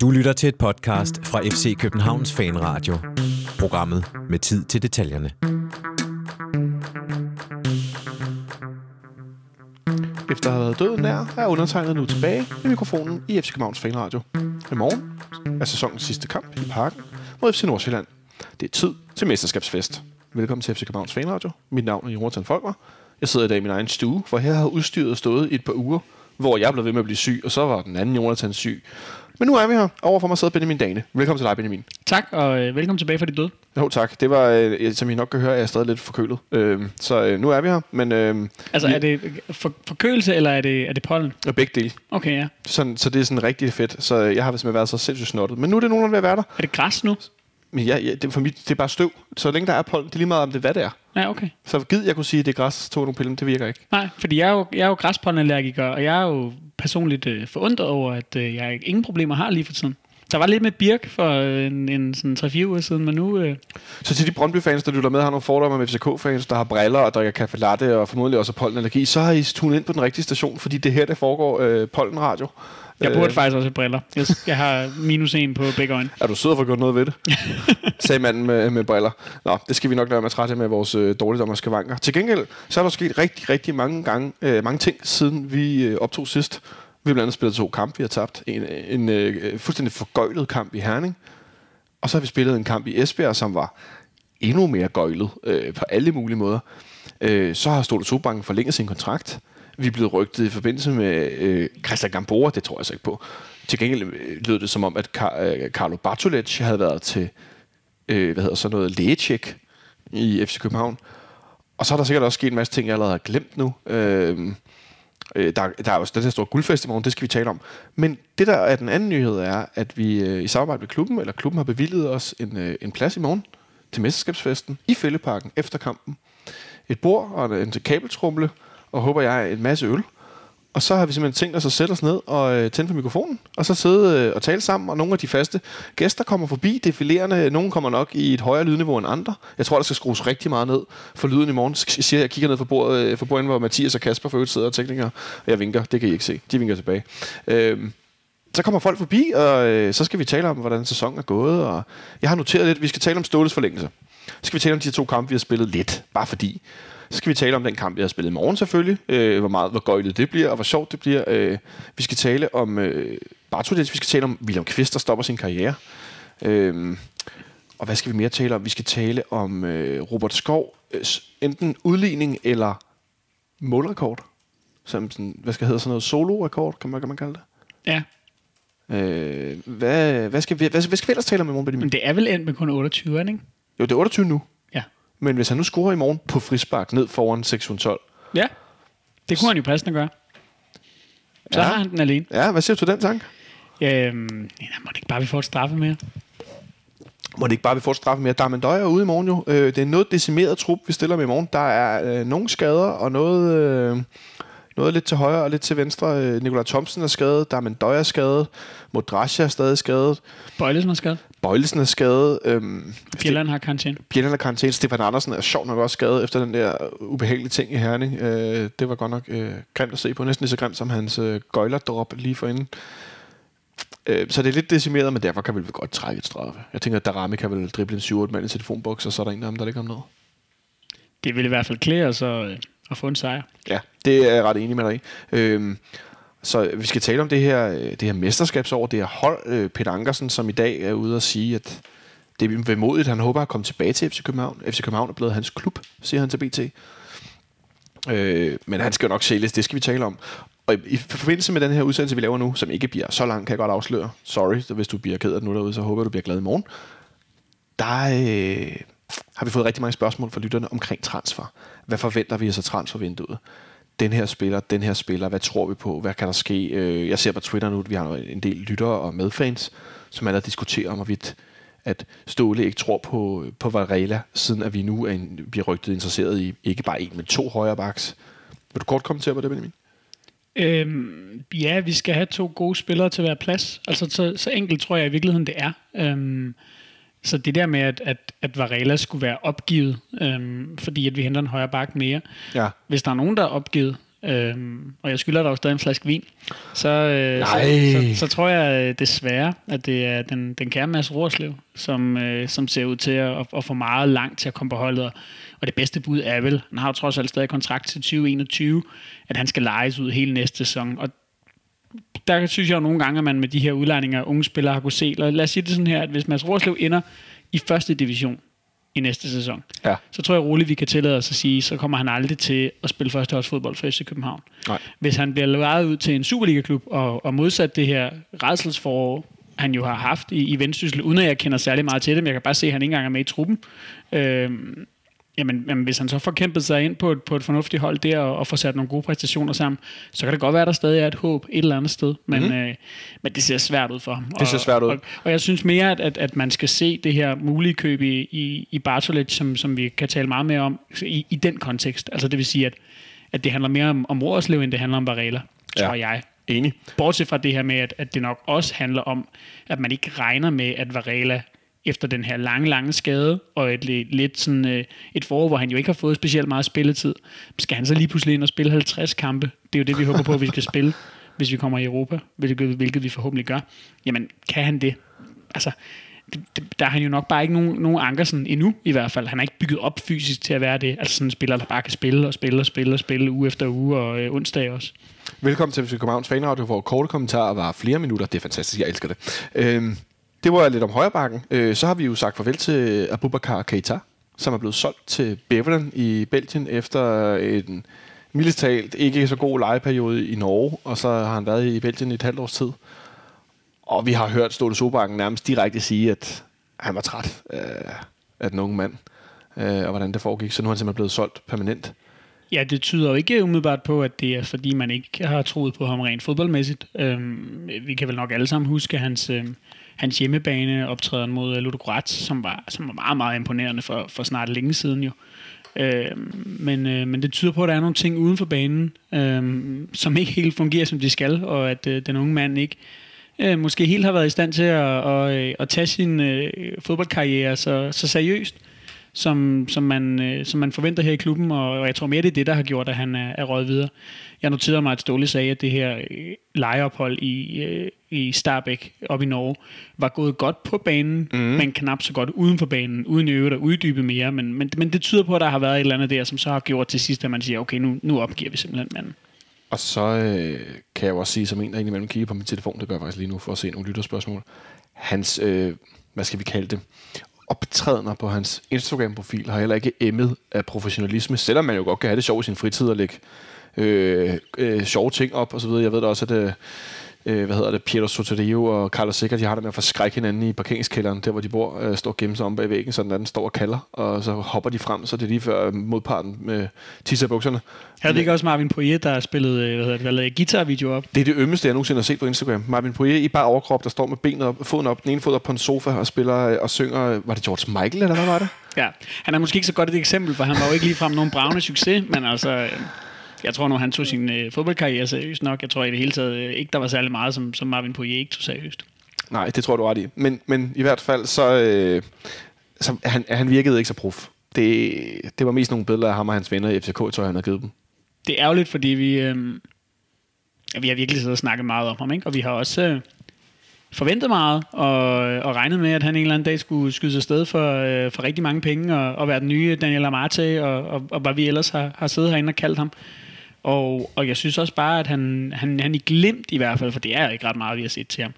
Du lytter til et podcast fra FC Københavns Fanradio. Programmet med tid til detaljerne. Efter at have været døden nær, er undertegnet nu tilbage med mikrofonen i FC Københavns Fanradio. I morgen er sæsonens sidste kamp i parken mod FC Nordsjælland. Det er tid til mesterskabsfest. Velkommen til FC Københavns Fanradio. Mit navn er Jonathan Folker. Jeg sidder i dag i min egen stue, for her har udstyret stået i et par uger, hvor jeg blev ved med at blive syg, og så var den anden Jonathan syg. Men nu er vi her. Overfor mig sidder Benjamin Dane. Velkommen til dig, Benjamin. Tak, og øh, velkommen tilbage fra dit død. Jo, tak. Det var, øh, som I nok kan høre, er jeg stadig lidt forkølet. Øh, så øh, nu er vi her, men øh, Altså, er det for, forkølelse, eller er det, er det pollen? og begge dele. Okay, ja. Sådan, så det er sådan rigtig fedt. Så jeg har simpelthen været så sindssygt snottet. Men nu er det nogenlunde ved at være der. Er det græs nu? Men ja, ja, det, for mit, det er bare støv. Så længe der er pollen, det er lige meget om det hvad det er. Ja, okay. Så gid jeg kunne sige, at det er græs, tog nogle piller, det virker ikke. Nej, fordi jeg er jo, jeg er jo græspollenallergiker, og jeg er jo personligt øh, forundret over, at øh, jeg ingen problemer har lige for tiden. Der var lidt med Birk for øh, en, en sådan 3-4 uger siden, men nu... Øh, Så til de Brøndby-fans, der lytter med, har nogle fordomme med FCK-fans, der har briller og drikker kaffe latte og formodentlig også pollenallergi, så har I tunet ind på den rigtige station, fordi det her, der foregår øh, pollenradio. Jeg burde Øh, faktisk også have briller. Jeg, jeg har minus en på begge øjne. Er du sød for at gøre noget ved det? sagde manden med, med briller. Nå, det skal vi nok lade med at trætte med vores øh, dårligdomme og skavanker. Til gengæld, så er der sket rigtig, rigtig mange, gange, øh, mange ting, siden vi øh, optog sidst. Vi har blandt andet spillet to kampe, vi har tabt. En, en øh, fuldstændig forgøjlet kamp i Herning. Og så har vi spillet en kamp i Esbjerg, som var endnu mere gøjlet øh, på alle mulige måder. Øh, så har Ståle Sobanken forlænget sin kontrakt. Vi er blevet rygtet i forbindelse med øh, Christian Gambora, det tror jeg så ikke på. Til gengæld øh, lød det som om, at Car- øh, Carlo Bartolec havde været til øh, hvad hedder sådan noget lægecheck i FC København. Og så er der sikkert også sket en masse ting, jeg allerede har glemt nu. Øh, øh, der, der er også den her store guldfest i morgen, det skal vi tale om. Men det der er den anden nyhed er, at vi øh, i samarbejde med klubben, eller klubben har bevilget os en, øh, en plads i morgen til mesterskabsfesten i Fælleparken efter kampen. Et bord og en, en kabeltrumle, og håber jeg en masse øl. Og så har vi simpelthen tænkt os at sætte os ned og øh, tænde for mikrofonen, og så sidde øh, og tale sammen, og nogle af de faste gæster kommer forbi, defilerende. Nogle kommer nok i et højere lydniveau end andre. Jeg tror, der skal skrues rigtig meget ned for lyden i morgen. Jeg siger, jeg kigger ned for bordet, øh, for bordet hvor Mathias og Kasper for øvrigt sidder og teknikere, og jeg vinker. Det kan I ikke se. De vinker tilbage. Øhm, så kommer folk forbi, og øh, så skal vi tale om, hvordan sæsonen er gået. Og jeg har noteret lidt, vi skal tale om Ståles forlængelse. Så skal vi tale om de to kampe, vi har spillet lidt, bare fordi. Så skal vi tale om den kamp, vi har spillet i morgen selvfølgelig. Øh, hvor meget, hvor gøjlet det bliver, og hvor sjovt det bliver. Øh, vi skal tale om øh, Bartolets, vi skal tale om William Kvist, der stopper sin karriere. Øh, og hvad skal vi mere tale om? Vi skal tale om øh, Robert Skov, øh, enten udligning eller målrekord. Som sådan, hvad skal hedde sådan noget solo-rekord, kan man, kan man kalde det. Ja, Øh, hvad, hvad, skal vi, hvad, hvad skal vi ellers tale om i morgen, men det er vel endt med kun 28, er det ikke? Jo, det er 28 nu. Men hvis han nu scorer i morgen på frispark ned foran 612. Ja, det kunne han jo passende gøre. Så Ja. har han den alene. Ja, hvad siger du til den tanke? Øhm, ja, må det ikke bare, vi får et straffe mere? Må det ikke bare, vi får et straffe mere? Darmen Døjer er ude i morgen jo. Øh, det er noget decimeret trup, vi stiller med i morgen. Der er øh, nogle skader, og noget, øh, noget lidt til højre og lidt til venstre. Øh, Nikolaj Thomsen er skadet, Darmen Døjer er skadet, Modrasja er stadig skadet, Bøjlesen er skadet. Bøjlesen er skadet, øh, Bjelland har karantæne. Bjelland er karantæne, Stefan Andersen er sjovt nok også skadet efter den der ubehagelige ting i Herning. Øh, det var godt nok øh, grimt at se på, næsten lige så grimt som hans øh, gøjlerdrop lige forinden. Øh, så det er lidt decimeret, men derfor kan vi vel godt trække et straffe. Jeg tænker, at Darami kan vel drible en 7-8 mand i telefonboks, og så er der en af dem, der ligger om noget. Det ville i hvert fald klæde os at, at få en sejr. Ja, det er jeg ret enig med dig i. Øhm, så vi skal tale om det her, øh, det her mesterskabsår, det her hold. Øh, Peter Ankersen, som i dag er ude og sige, at det er vemodigt. Han håber at komme tilbage til FC København. FC København er blevet hans klub, siger han til BT. Øh, men han skal jo nok sælges, det skal vi tale om. Og i, i forbindelse med den her udsendelse, vi laver nu, som ikke bliver så lang, kan jeg godt afsløre. Sorry, så hvis du bliver ked af det nu derude, så håber jeg, du bliver glad i morgen. Der øh, har vi fået rigtig mange spørgsmål fra lytterne omkring transfer. Hvad forventer vi os af transfervinduet? Den her spiller, den her spiller, hvad tror vi på? Hvad kan der ske? Øh, jeg ser på Twitter nu, at vi har en del lyttere og medfans, som allerede diskuterer om, hvorvidt at Ståle ikke tror på, på Varela, siden at vi nu er en, bliver rygtet interesseret i ikke bare en, men to højre baks. Vil du kort kommentere på det, Benjamin? Øhm, ja, vi skal have to gode spillere til hver plads. Altså, så, så enkelt tror jeg i virkeligheden, det er. Øhm, så det der med, at, at, at Varela skulle være opgivet, øhm, fordi at vi henter en højre bak mere. Ja. Hvis der er nogen, der er opgivet, øhm, og jeg skylder dig jo stadig en flaske vin, så, øh, så, så, så tror jeg øh, desværre, at det er den, den kære Mads Rorslev, som, øh, som ser ud til at, at få meget langt til at komme på holdet. Og, og det bedste bud er vel, han har jo trods alt stadig kontrakt til 2021, at han skal lejes ud hele næste sæson. Og der synes jeg jo nogle gange, at man med de her udlejninger af unge spillere har kunne se, lad, lad os sige det sådan her, at hvis Mads Rorslev ender i første division i næste sæson, Ja. så tror jeg roligt, vi kan tillade os at sige, så kommer han aldrig til at spille førsteholdsfodbold for FC København. Nej. Hvis han bliver lejet ud til en Superliga-klub, og, og modsat det her redselsforår, han jo har haft i, i Vendsyssel, uden at jeg kender særlig meget til det, men jeg kan bare se, at han ikke engang er med i truppen. Øhm, jamen, jamen, hvis han så får kæmpet sig ind på et, på et fornuftigt hold der, og, og får sat nogle gode præstationer sammen, så kan det godt være, at der stadig er et håb et eller andet sted, men, mm-hmm. øh, men det ser svært ud for ham. Det ser Og- svært ud. Og, og jeg synes mere, at, at, at man skal se det her mulige køb i, i, i Bartolet, som, som vi kan tale meget mere om i, i den kontekst. Altså det vil sige, at, at det handler mere om, om Rorslev, end det handler om Varela, Ja. tror jeg. Enig. Bortset fra det her med, at, at det nok også handler om, at man ikke regner med, at Varela efter den her lange, lange skade, og et li- lidt sådan, øh, et forår, hvor han jo ikke har fået specielt meget spilletid, skal han så lige pludselig ind og spille 50 kampe? Det er jo det, vi håber på, at vi skal spille, hvis vi kommer i Europa, hvilket, hvilket vi forhåbentlig gør. Jamen, kan han det? Altså, det, det, der er han jo nok bare ikke nogen, nogen Ankersen endnu, i hvert fald. Han er ikke bygget op fysisk til at være det. Altså sådan en spiller, der bare kan spille og spille og spille og spille uge efter uge, og øh, onsdag også. Velkommen til FC Københavns Fanradio, hvor korte kommentarer var flere minutter. Det er fantastisk, jeg elsker det. Øhm, det var lidt om højrebakken. Øh, så har vi jo sagt farvel til Abubakar Keita, som er blevet solgt til Beveren i Belgien efter en mildest talt ikke så god legeperiode i Norge, og så har han været i Belgien i et halvt års tid. Og vi har hørt Ståle Sobakken nærmest direkte sige, at han var træt af, af den unge mand, øh, og hvordan det foregik. Så nu er han simpelthen blevet solgt permanent. Ja, det tyder jo ikke umiddelbart på, at det er fordi, man ikke har troet på ham rent fodboldmæssigt. Øhm, vi kan vel nok alle sammen huske hans, øhm, hans hjemmebane optræden mod øh, Ludogorets, som var, som var meget, meget imponerende for, for snart længe siden jo. Øh, men, øh, men det tyder på, at der er nogle ting uden for banen, øh, som ikke helt fungerer, som de skal, og at øh, den unge mand ikke øh, måske helt har været i stand til at, at, øh, at tage sin øh, fodboldkarriere så, så seriøst som, som, man, øh, som man forventer her i klubben, og, og jeg tror mere, det er det, der har gjort, at han er, er røget videre. Jeg noterede mig, at Ståle sagde, at det her øh, lejeophold i, øh, i Starbæk op i Norge var gået godt på banen, mm. men knap så godt uden for banen, uden i øvrigt at uddybe mere. Men, men, men det tyder på, at der har været et eller andet der, som så har gjort til sidst, at man siger, okay, nu, nu opgiver vi simpelthen manden. Og så øh, kan jeg jo også sige, som en, der indimellem kigger på min telefon, det gør jeg faktisk lige nu, for at se nogle lytterspørgsmål. Hans, øh, hvad skal vi kalde det, optrædener på hans Instagram-profil har heller ikke emmet af professionalisme, selvom man jo godt kan have det sjovt i sin fritid og lægge øh, øh, sjove ting op og så videre. Jeg ved da også, at øh, øh, hvad hedder det, Pietro Soterio og Carlos Sikker, de har det med at forskrække hinanden i parkeringskælderen, der hvor de bor, øh, står gemt sig om bag væggen, så den anden står og kalder, og så hopper de frem, så det er lige før øh, modparten med tisser i bukserne. Havde det ikke også Marvin Poirier, der spillede øh, hvad hedder det, der lavede guitarvideo op? Det er det ømmeste, jeg nogensinde har set på Instagram. Marvin Poirier i bare overkrop, der står med benet op, foden op, den ene fod op på en sofa og spiller øh, og synger, var det George Michael, eller hvad var det? Ja, han er måske ikke så godt et eksempel, for han var jo ikke ligefrem nogen bravende succes, men altså, øh, jeg tror nu, han tog sin øh, fodboldkarriere seriøst nok. Jeg tror i det hele taget øh, ikke, der var særlig meget, som, som Marvin Poirier ikke tog seriøst. Nej, det tror du ret i. Men, men i hvert fald, så, øh, så han, han virkede ikke så prof. Det, det var mest nogle billeder af ham og hans venner i FCK, tror jeg, han havde givet dem. Det er ærgerligt, fordi vi, øh, vi har virkelig siddet og snakket meget om ham, ikke? og vi har også øh, forventet meget, og, og regnet med, at han en eller anden dag skulle skyde sig sted for, øh, for rigtig mange penge, og, og være den nye Daniel Amarte, og, og, og hvad vi ellers har, har siddet herinde og kaldt ham. Og, og jeg synes også bare, at han, han, han i glimt i hvert fald, for det er ikke ret meget, vi har set til ham.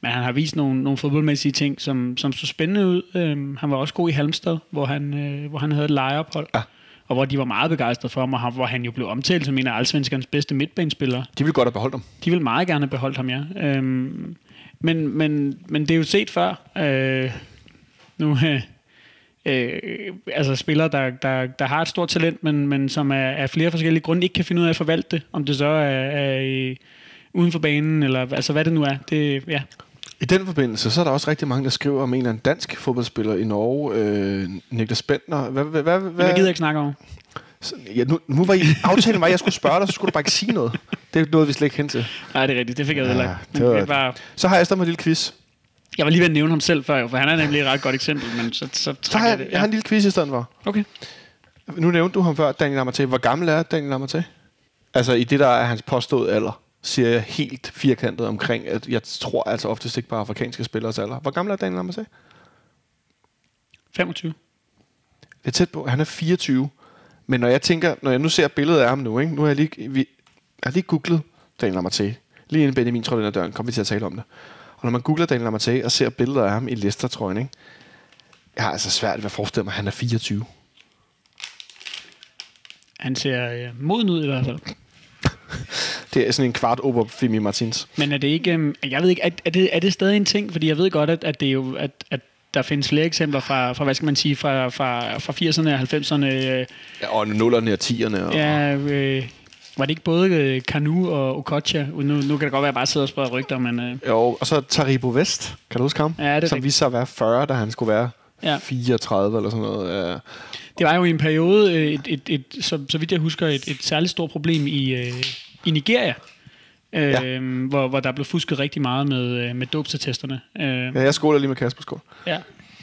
Men han har vist nogle, nogle fodboldmæssige ting, som, som så spændende ud. Øhm, han var også god i Halmstad, hvor han, øh, hvor han havde et lejeophold. Ja. Og hvor de var meget begejstrede for ham, og hvor han jo blev omtalt som en af allsvenskernes bedste midtbanespillere. De ville godt have beholdt ham. De vil meget gerne have beholdt ham, ja. Øhm, men, men, men det er jo set før. Øh, nu, øh, øh, altså spillere, der, der, der har et stort talent, men, men som af, af flere forskellige grunde ikke kan finde ud af at forvalte det. Om det så er, er i, uden for banen, eller altså hvad det nu er. Det, ja. I den forbindelse, så er der også rigtig mange, der skriver om en eller anden dansk fodboldspiller i Norge, øh, Niklas Bentner. Hvad, hvad, hvad, Men jeg gider ikke snakke om. Så- Ja, nu, nu var I, aftalen var, at jeg skulle spørge dig, så skulle du bare ikke sige noget. Det nåede vi slet ikke hen til. Nej, det er rigtigt. Det fik jeg Ja, heller ikke. det det var, Så har jeg stadig en lille quiz. Jeg var lige ved at nævne ham selv før, for han er nemlig et ret godt eksempel, men så, så trækker jeg jeg, det. jeg har en lille quiz i stedet for. Okay. Nu nævnte du ham før, Daniel Amartey. Hvor gammel er Daniel Amartey? Altså i det, der er hans påståede alder, siger jeg helt firkantet omkring, at jeg tror altså oftest ikke på afrikanske spillers alder. Hvor gammel er Daniel Lamassé? 25. Det er tæt på. Han er 24. Men når jeg tænker, når jeg nu ser billedet af ham nu, ikke? nu har jeg lige, vi, jeg har lige googlet Daniel Lamassé. Lige inden Benjamin trådte ind ad døren, kom vi til at tale om det. Og når man googler Daniel Lamassé og ser billeder af ham i Leicester-trøjen, ikke? jeg har altså svært ved at forestille mig, at han er 24. Han ser øh, moden ud i hvert fald. Det er sådan en kvart over Fimi Martins. Men er det ikke... Øh, jeg ved ikke, er, er, det, er det stadig en ting? Fordi jeg ved godt, at, at det er jo... At, at der findes flere eksempler fra, fra, hvad skal man sige, fra, fra, fra 80'erne og 90'erne. Øh, Ja, og 0'erne og 10'erne. Og, ja, øh, var det ikke både øh, Kanu og Okocha? Nu, nu kan det godt være, at jeg bare sidder og spreder rygter, men... Øh, Jo, og så Taribo Vest, kan du huske ham? Ja, det Som viste sig at være 40, da han skulle være Ja. 34 eller sådan noget. Ja. Det var jo i en periode, øh, et, et, et, så, så vidt jeg husker, et, et særligt stort problem i, øh, i Nigeria, øh, Ja. hvor, hvor der blev fusket rigtig meget med, øh, med dopstatesterne. Øh, ja, jeg skoler lige med Kasper Skål. ja.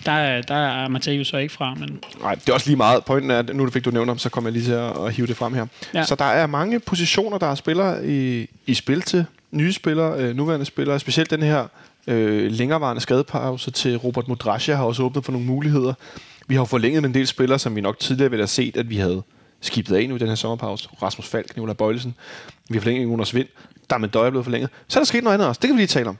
Der, er- der er Matteo så ikke fra, men Nej, det er også lige meget. Pointen er, at nu fik du nævnt ham, så kommer jeg lige til at, at hive det frem her. Ja. Så der er mange positioner, der er spillere i, i spil til. Nye spillere, øh, nuværende spillere. Specielt den her øh, længerevarende skadepause til Robert Modrasja har også åbnet for nogle muligheder. Vi har forlænget med en del spillere, som vi nok tidligere ville have set, at vi havde skibet af nu i den her sommerpause. Rasmus Falk, Nicolai Bøjlesen. Vi har forlænget Jonas Vind. Der med Døje er blevet forlænget. Så er der sket noget andet også. Det kan vi lige tale om.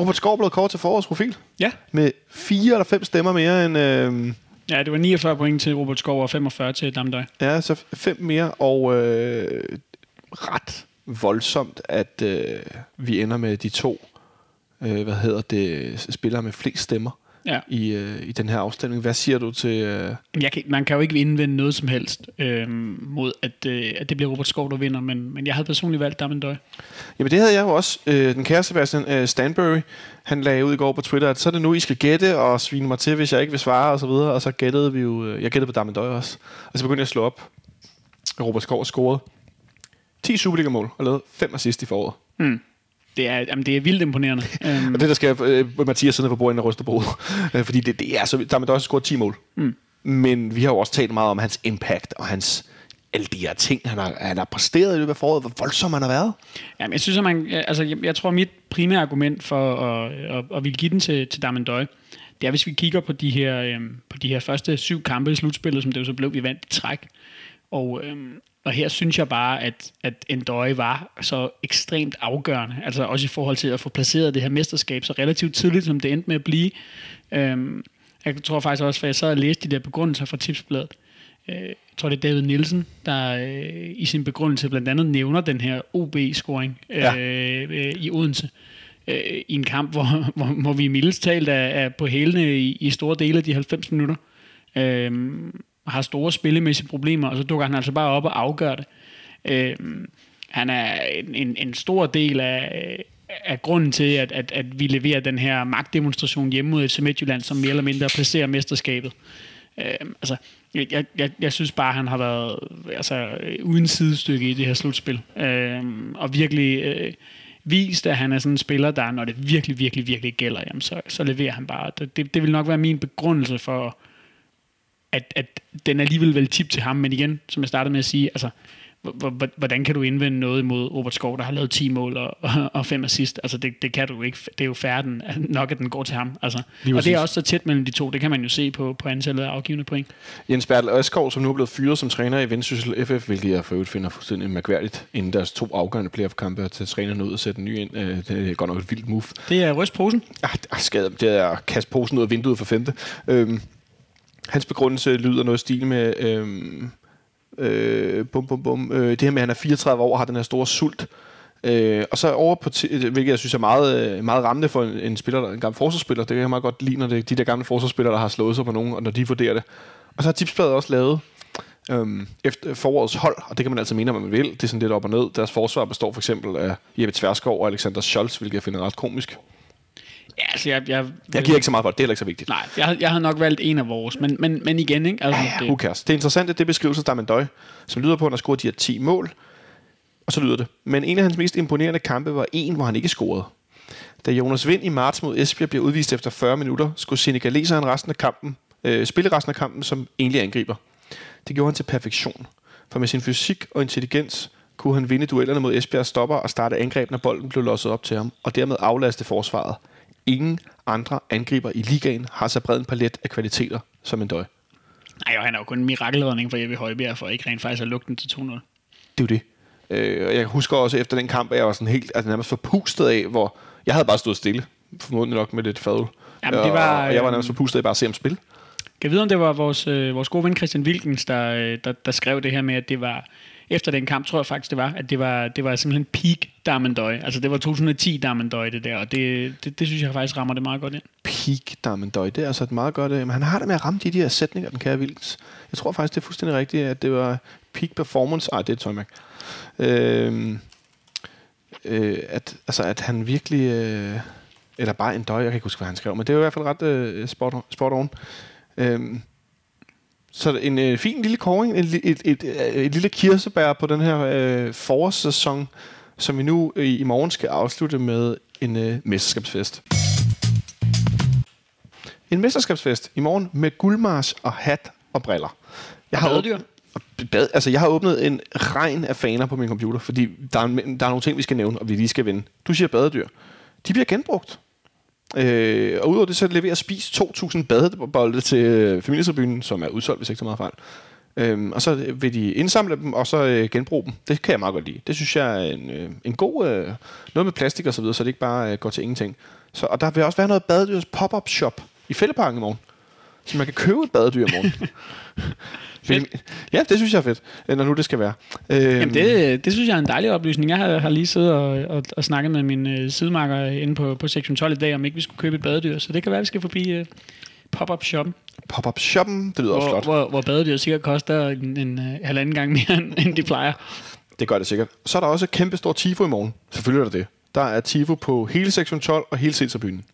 Robert Skov blevet kort til forårsprofil. ja. Med fire eller fem stemmer mere end... Øh, ja, det var 49 point til Robert Skov og 45 til Damdøj. Ja, så fem mere, og øh, ret voldsomt, at øh, vi ender med de to, øh, hvad hedder det, spillere med flest stemmer Ja. i, øh, i den her afstemning. Hvad siger du til... Øh, Jeg kan, man kan jo ikke indvende noget som helst øh, mod, at, øh, at det bliver Robert Skov, der vinder, men, men jeg havde personligt valgt Damdøj. Jamen det havde jeg jo også. Øh, den kære Sebastian øh, Stanbury, han lagde ud i går på Twitter, at så er det nu, I skal gætte og svine mig til, hvis jeg ikke vil svare og så videre. Og så gættede vi jo... Øh, jeg gættede på Damendøj også. Og så begyndte jeg at slå op. Robert Skov scoret 10 Superliga-mål og lavet 5 assist i foråret. Det er, jamen, det er vildt imponerende. øhm, Og det, der skal øh, Mathias sidde på bordet og ryste på. Øh, Fordi det, det er så... Der er også scoret 10 mål. Mm. Men vi har jo også talt meget om hans impact og hans alle de her ting, han har, han har præsteret i løbet af foråret. Hvor voldsom han har været. Jamen, jeg synes, at man, altså, jeg, jeg tror, mit primære argument for at, at, at ville give den til, til Damendøj, det er, hvis vi kigger på de her, øhm, på de her første syv kampe i slutspillet, som det jo så blev, vi vandt i træk. Og, øhm, og her synes jeg bare, at, at Endøje var så ekstremt afgørende, altså også i forhold til at få placeret det her mesterskab så relativt tidligt, som det endte med at blive. Øhm, jeg tror faktisk også, for jeg sad og læste de der begrundelser fra tipsbladet, øh, jeg tror det er David Nielsen, der øh, i sin begrundelse blandt andet nævner den her OB-scoring øh, Ja. øh, i Odense. Øh, I en kamp, hvor, hvor, hvor vi mildest talt er, er på hælene i, i store dele af de 90 minutter. Øh, og har store spillemæssige problemer, og så dukker han altså bare op og afgør det. Øh, han er en, en, en stor del af, af grunden til, at, at, at vi leverer den her magtdemonstration hjemme mod FC Midtjylland, som mere eller mindre placerer mesterskabet. Øh, altså, jeg, jeg, jeg, synes bare, han har været altså, uden sidestykke i det her slutspil. Øh, og virkelig øh, vist, at han er sådan en spiller, der når det virkelig, virkelig, virkelig gælder, jamen, så, så leverer han bare. Det, det, det vil nok være min begrundelse for, at, at den alligevel vil tip til ham. Men igen, som jeg startede med at sige, altså, hvordan kan du indvende noget imod Robert Skov, der har lavet 10 mål og, og, og 5 assist? Altså, det, det kan du ikke. Det er jo færden nok, at den går til ham. Altså, Lige og det er også så tæt mellem de to. Det kan man jo se på, på antallet af afgivende point. Jens Bertel Øskov, som nu er blevet fyret som træner i Vendsyssel FF, hvilket jeg for øvrigt finder fuldstændig mærkværdigt, inden deres to afgørende playoff-kampe at tage trænerne ud og sætte en ny ind. Øh, Det er godt nok et vildt move. Det er rystposen. Ah, ah, skade, det er at kaste posen ud af vinduet for femte. Øhm, hans begrundelse lyder noget i stil med, øhm, øh, bum, bum, bum, øh, det her med, at han er 34 år og har den her store sult. Øh, og så over på, øh, hvilket jeg synes er meget, øh, meget rammende for en, en spiller, en gammel forsvarsspiller. Det kan jeg meget godt lide, når det er de der gamle forsvarsspillere, der har slået sig på nogen, og når de vurderer det. Og så har tipsbladet også lavet øhm, efter øh, forårets hold, og det kan man altså mene, hvad man vil. Det er sådan lidt op og ned. Deres forsvar består for eksempel af Jeppe Tverskov og Alexander Scholz, hvilket jeg finder ret komisk. Ja, altså, jeg, jeg, Jeg giver ikke så meget for det, det er heller ikke så vigtigt. Nej, jeg, havde- jeg havde nok valgt en af vores, men, men, men igen, ikke? Altså, Ja, who cares? Det interessante, det er beskrivelsen af Damendøj, som lyder på, at han har scoret de her 10 mål. Og så lyder det. Men en af hans mest imponerende kampe var en, hvor han ikke scorede. Da Jonas Vind i marts mod Esbjerg bliver udvist efter 40 minutter, skulle senegaleseren resten af kampen, øh, spille resten af kampen som egentlig angriber. Det gjorde han til perfektion. For med sin fysik og intelligens kunne han vinde duellerne mod Esbjerg stopper og starte angreb, når bolden blev losset op til ham, og dermed aflaste forsvaret. Ingen andre angriber i ligaen har så bred en palet af kvaliteter som en døj. Nej, og han er jo kun en mirakelredning for Jeppe Højbjerg, for ikke rent faktisk at lukke den til 2-0. Det er jo det. Øh, og jeg husker også efter den kamp, at jeg var sådan helt altså nærmest forpustet af, hvor jeg havde bare stået stille. Formodentlig nok med lidt fadel. Jamen, det var, og jeg var øhm, nærmest forpustet af bare at se ham spille. Kan jeg vide, om det var vores, øh, vores gode ven Christian Wilkens, der, øh, der, der skrev det her med, at det var, efter den kamp, tror jeg faktisk, det var, at det var, det var simpelthen peak Darmendøj. Altså, det var 2010 Darmendøj, det der, og det, det, det, synes jeg faktisk rammer det meget godt ind. Peak Darmendøj, det er altså et meget godt... Øh, men han har det med at ramme de, de her sætninger, den kære Vilks. Jeg tror faktisk, det er fuldstændig rigtigt, at det var peak performance. Ej, det er Tøjmærk. Øh, øh, at, altså, at han virkelig... Øh, eller bare en døj, jeg kan ikke huske, hvad han skrev, men det er i hvert fald ret øh, spot, spot on. Øhm, så en øh, fin lille koring, et, et, et, et, et lille kirsebær på den her øh, forårssæson, som vi nu øh, i morgen skal afslutte med en øh, mesterskabsfest. En mesterskabsfest i morgen med guldmars og hat og briller. Jeg Og har badedyr. og bad, altså, jeg har åbnet en regn af faner på min computer, fordi der er, en- der er nogle ting, vi skal nævne, og vi lige skal vinde. Du siger badedyr. De bliver genbrugt. Øh, og udover det, så leverer Spis 2.000 badebolde til øh, familietribunen, som er udsolgt, hvis ikke så meget fejl. Øhm, og så vil de indsamle dem, og så øh, genbruge dem. Det kan jeg meget godt lide. Det synes jeg er en, øh, en god... Øh, noget med plastik og så videre, så det ikke bare øh, går til ingenting. Så, og der vil også være noget badedyrs pop-up shop i Fælleparken i morgen. Så man kan købe et badedyr i morgen. Fedt. ja, det synes jeg er fedt, øh, når nu det skal være. Øhm, Jamen, det, det synes jeg er en dejlig oplysning. Jeg har, har lige siddet og, og, og snakket med min øh, sidemarker inde på, på sektion 12 i dag, om ikke vi skulle købe et badedyr. Så det kan være, at vi skal forbi øh, pop-up shoppen, Pop-up shoppen, det lyder også hvor, flot. hvor, hvor badedyr sikkert koster en, en øh, halvanden gang mere, end, de plejer. Det gør det sikkert. Så er der også et kæmpe stort tifo i morgen. Selvfølgelig er der det. Der er tifo på hele sektion 12 og hele Cæsarbyen.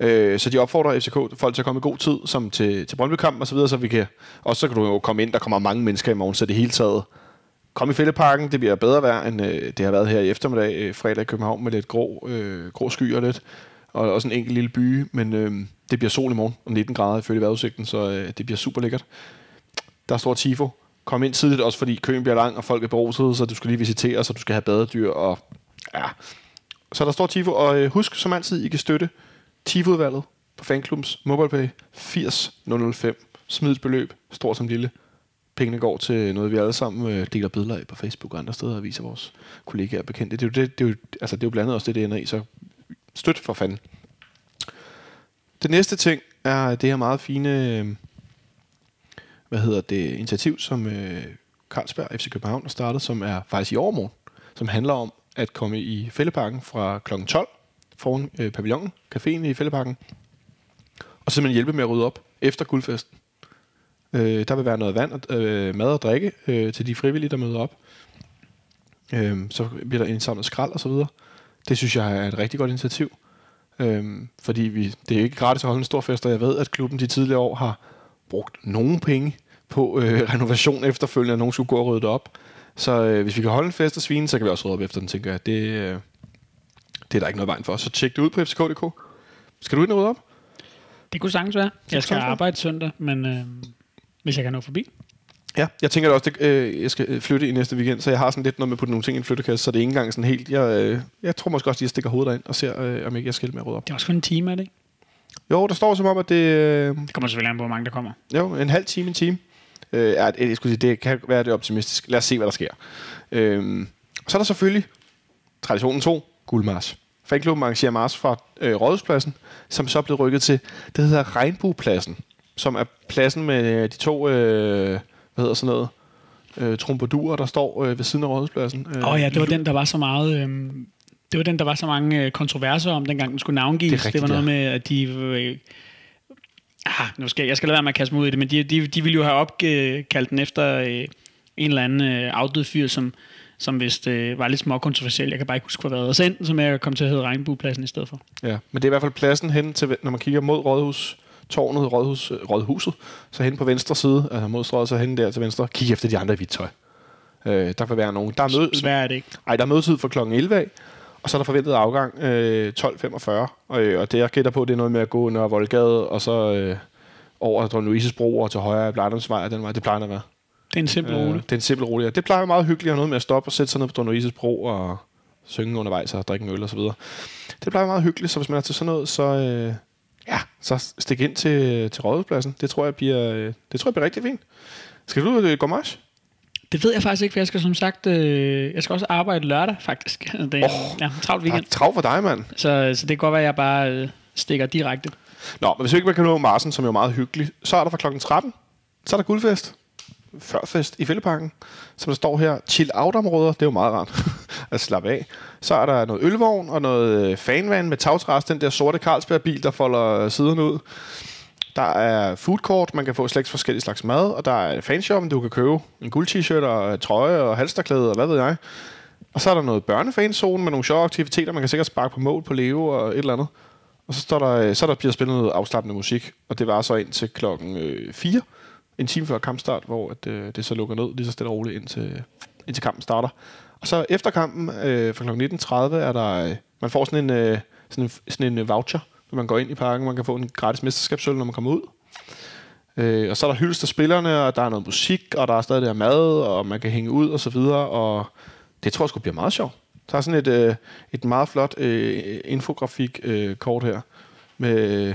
Øh, så de opfordrer FCK folk til at komme i god tid, som til, til Brøndby-kampen og så videre, så vi kan, også så kan du jo komme ind, der kommer mange mennesker i morgen, så det hele taget Kom i fældeparken, det bliver bedre vejr, end øh, det har været her i eftermiddag, øh, fredag i København, med lidt grå, øh, grå skyer lidt, og også en enkelt lille by, men øh, det bliver sol i morgen, og 19 grader ifølge vejrudsigten, så øh, det bliver super lækkert. Der står tifo. Kom ind tidligt, også fordi køen bliver lang, og folk er beruset, så du skal lige visitere, så du skal have badedyr, og ja. Så der står tifo, og øh, husk som altid, I kan støtte TIF-udvalget på fanklubbens MobilePay 80005. Smid et beløb, stort som lille. Pengene går til noget, vi alle sammen øh, deler billeder af på Facebook og andre steder og viser vores kollegaer og bekendte. Det er jo, det, det er jo, altså, det er jo blandt andet også det, det ender i, så støt for fanden. Det næste ting er det her meget fine øh, hvad hedder det, initiativ, som øh, Carlsberg FC København har startet, som er faktisk i overmorgen, som handler om at komme i Fælleparken fra kl. 12 foran øh, pavillonen, caféen i Fælleparken, og simpelthen hjælpe med at rydde op efter guldfesten. Øh, der vil være noget vand, og, øh, mad og drikke øh, til de frivillige, der møder op. Øh, så bliver der indsamlet skrald og så videre. Det synes jeg er et rigtig godt initiativ. Øh, fordi vi, det er ikke gratis at holde en stor fest, og jeg ved, at klubben de tidligere år har brugt nogle penge på øh, renovation efterfølgende, at nogen skulle gå og rydde det op. Så øh, hvis vi kan holde en fest og svine, så kan vi også rydde op efter den, tænker jeg. Det, øh, det er der ikke noget vejen for. Så tjek det ud på fck.dk. Skal du ind og rydde op? Det kunne sagtens være. Jeg skal arbejde søndag, men øh, hvis jeg kan nå forbi. Ja, jeg tænker da også, det, øh, jeg skal øh, flytte i næste weekend, så jeg har sådan lidt noget med at putte nogle ting i en flyttekasse, så det er ikke engang sådan helt... Jeg, øh, jeg tror måske også, at jeg stikker hovedet derind og ser, øh, om ikke jeg skal med at rydde op. Det er også kun en time, er det ikke? Jo, der står som om, at det... Øh, Det kommer selvfølgelig an på, hvor mange der kommer. Jo, en halv time, en time. Øh, er, jeg skulle sige, det kan være det optimistisk. Lad os se, hvad der sker. Øh, så er der selvfølgelig traditionen 2, guldmars. Fanklubben arrangerer mars fra øh, Rådhuspladsen, som så blevet rykket til, det hedder Regnbuepladsen, som er pladsen med øh, de to, øh, hvad hedder sådan noget, øh, trompedurer, der står øh, ved siden af Rådhuspladsen. Åh oh, ja, det var den, der var så meget... Øh, det var den, der var så mange øh, kontroverser om, dengang den skulle navngives. Det rigtigt, det var noget ja. med, at de... Øh, ah, nu skal, jeg skal lade være med at kaste mig ud i det, men de, de, de ville jo have opkaldt den efter øh, en eller anden øh, afdød fyr, som, som vist øh, var lidt små kontroversiel. Jeg kan bare ikke huske, hvad det var. Så endte den som jeg kom til at hedde Regnbuepladsen i stedet for. Ja, men det er i hvert fald pladsen hen til, når man kigger mod Rådhus, tårnet, Rådhus, øh, Rådhuset, så hen på venstre side, altså mod strøget, så hen der til venstre, kig efter de andre i hvidt tøj. Øh, der vil være nogen. Der er, møde, Svært er det ikke. ej, der er mødetid fra kl. 11 af, og så er der forventet afgang øh, 12.45, og, øh, og det jeg gætter på, det er noget med at gå Nørre Voldgade, og så øh, over Dronning Louises bro og til højre af Blejdomsvej og den vej. Det plejer at være. Det er en simpel Øh, rute. det er en simpel rute. ja. Det plejer meget hyggeligt at have noget med at stoppe og sætte sig ned på Donoises bro og synge undervejs og drikke en øl og så videre. Det plejer meget hyggeligt, så hvis man er til sådan noget, så, øh, ja, så stik ind til, til rådhuspladsen. Det tror jeg bliver, øh, det tror jeg bliver rigtig fint. Skal du øh, gå march? Det ved jeg faktisk ikke, for jeg skal som sagt, øh, jeg skal også arbejde lørdag, faktisk. Det er oh, ja, en travl Der er weekend. trav for dig, mand. Så, så det kan godt være, at jeg bare øh, stikker direkte. Nå, men hvis ikke man kan nå Marsen, som jo er meget hyggelig, så er der fra klokken 13, så er der guldfest. Førfest i Fælleparken, som der står her. Chill out områder, det er jo meget rart at slappe af. Så er der noget ølvogn og noget øh, fanvand med tagtræs, den der sorte Carlsberg-bil, der folder siderne ud. Der er food court, man kan få slægt forskellige slags mad, og der er fanshoppen, du kan købe en guld-t-shirt og øh, trøje og halsterklæde og hvad ved jeg. Og så er der noget børnefanzone med nogle sjove aktiviteter, man kan sikkert sparke på mål på Leo og et eller andet. Og så, står der, øh, så der bliver spillet noget afslappende musik, og det var så ind til klokken øh, 4, en time før kampstart, hvor at, øh, det så lukker ned lige så stille og roligt, indtil, indtil kampen starter. Og så efter kampen, øh, fra kl. 19.30, er der, øh, man får sådan en, øh, sådan en, sådan en øh, voucher, når man går ind i parken. Man kan få en gratis mesterskabsøl, når man kommer ud. Øh, og så er der hyldest af spillerne, og der er noget musik, og der er stadig der mad, og man kan hænge ud og så videre, og det tror jeg sgu bliver meget sjovt. Der er sådan et, øh, et meget flot øh, infografik-kort øh, kort her, med,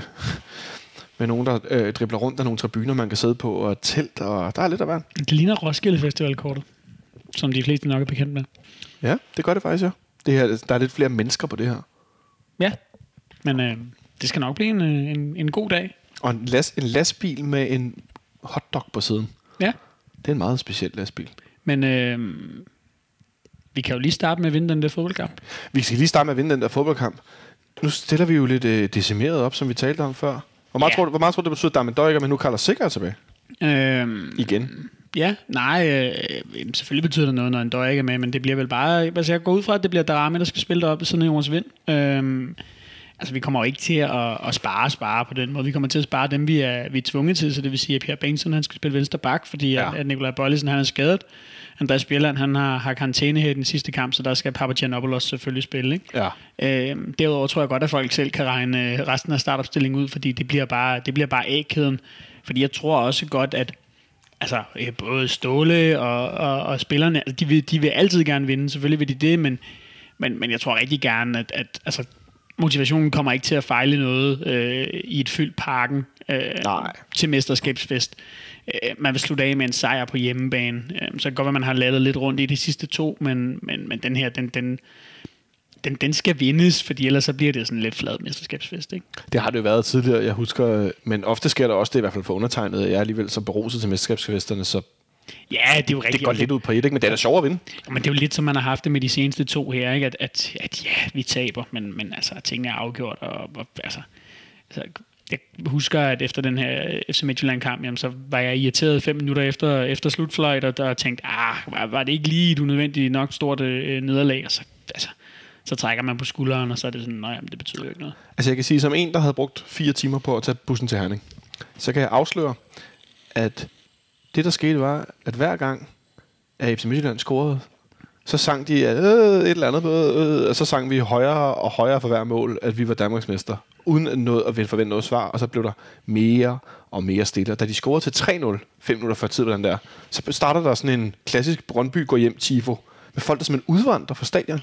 med nogen, der øh, dribler rundt af nogle tribuner, man kan sidde på, og telt, og der er lidt af hvert. Det ligner Roskilde Festival-kortet, som de fleste nok er bekendt med. Ja, det gør det faktisk, ja. Det her, der er lidt flere mennesker på det her. Ja, men øh, det skal nok blive en, øh, en, en god dag. Og en, las, en lastbil med en hotdog på siden. Ja, Det er en meget speciel lastbil. men øh, vi kan jo lige starte med at vinde den der fodboldkamp. Vi skal lige starte med at vinde den der fodboldkamp. Nu stiller vi jo lidt øh, decimeret op, som vi talte om før. Hvor meget, Ja. tror, du, hvor meget tror du, det betyder, at Darmen Døjker, men nu kalder Sikker er tilbage? Øh, Igen. Ja, nej, øh, selvfølgelig betyder det noget, når en døj ikke er med, men det bliver vel bare, altså jeg går ud fra, at det bliver Darame, der skal spille derop ved siden af Jonas Vind. Øhm, altså vi kommer jo ikke til at, at spare spare på den måde. Vi kommer til at spare dem, vi er, vi er tvunget til, så det vil sige, at Pierre Bengtsson, han skal spille venstre bak, fordi Ja. at, at Nikolaj Bøjlesen, han er skadet. Andreas Bjelland, han har, har karantæne her i den sidste kamp, så der skal Papagiannopoulos selvfølgelig spille. Ikke? Ja. Øhm, derudover tror jeg godt, at folk selv kan regne øh, resten af startopstillingen ud, fordi det bliver bare, det bliver bare A-kæden. Fordi jeg tror også godt, at altså, øh, både Ståle og, og, og spillerne, altså, de, vil, de vil altid gerne vinde, selvfølgelig vil de det, men, men, men jeg tror rigtig gerne, at, at altså, motivationen kommer ikke til at fejle noget øh, i et fyldt parken øh, Nej. til mesterskabsfest. Øh, man vil slutte af med en sejr på hjemmebane. Øh, så kan godt være, man har lavet lidt rundt i de sidste to, men, men, men den her, den, den, den, den skal vindes, fordi ellers så bliver det sådan lidt flad mesterskabsfest. Ikke? Det har det jo været tidligere, jeg husker. Men ofte sker der også det, i hvert fald for undertegnet. Jeg er alligevel så beruset til mesterskabsfesterne, så Ja, det er jo rigtigt. det går lidt ud på et, ikke? Men det er da sjovt at vinde. Men det er jo lidt, som man har haft det med de seneste to her, ikke? At, at, at ja, vi taber, men, men altså, tingene er afgjort. Og, og altså, altså, jeg husker, at efter den her FC Midtjylland-kamp, jamen, så var jeg irriteret fem minutter efter, efter slutfløjt, og der tænkte, ah, var, var det ikke lige et unødvendigt nok stort øh, nederlag? Og så, altså, så trækker man på skulderen, og så er det sådan, nej, jamen, det betyder jo ikke noget. Altså jeg kan sige, som en, der havde brugt fire timer på at tage bussen til Herning, så kan jeg afsløre, at det, der skete, var, at hver gang, at FC Midtjylland scorede, så sang de øh, et eller andet, øh, øh, og så sang vi højere og højere for hver mål, at vi var Danmarksmester, uden noget at forvente noget svar, og så blev der mere og mere stille. Og da de scorede til 3-0, fem minutter før tid på den der, så starter der sådan en klassisk Brøndby går hjem tifo, med folk, der simpelthen udvandrer fra stadion.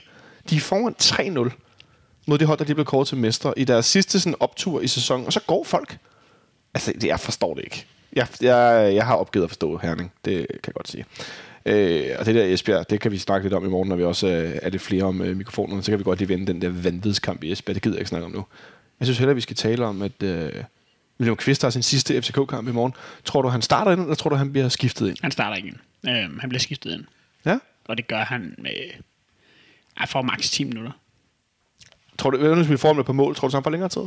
De er foran 3-0 mod det hold, der lige blev kåret til mestre i deres sidste sådan, optur i sæsonen, og så går folk. Altså, det- jeg forstår det ikke. Jeg, jeg, jeg har opgivet at forstå Herning, det kan jeg godt sige. Øh, og det der Esbjerg, det kan vi snakke lidt om i morgen, når vi også øh, er lidt flere om øh, mikrofonerne. Så kan vi godt lige vende den der vanvidskamp i Esbjerg. Det gider jeg ikke snakke om nu. Jeg synes heller, vi skal tale om, at øh, William Kvist har sin sidste FCK-kamp i morgen. Tror du, han starter ind, eller tror du, han bliver skiftet ind? Han starter ikke ind. Øh, han bliver skiftet ind. Ja? Og det gør han med... Jeg får maks 10 minutter. Tror du, hvis vi får ham på mål, tror du, så han får længere tid?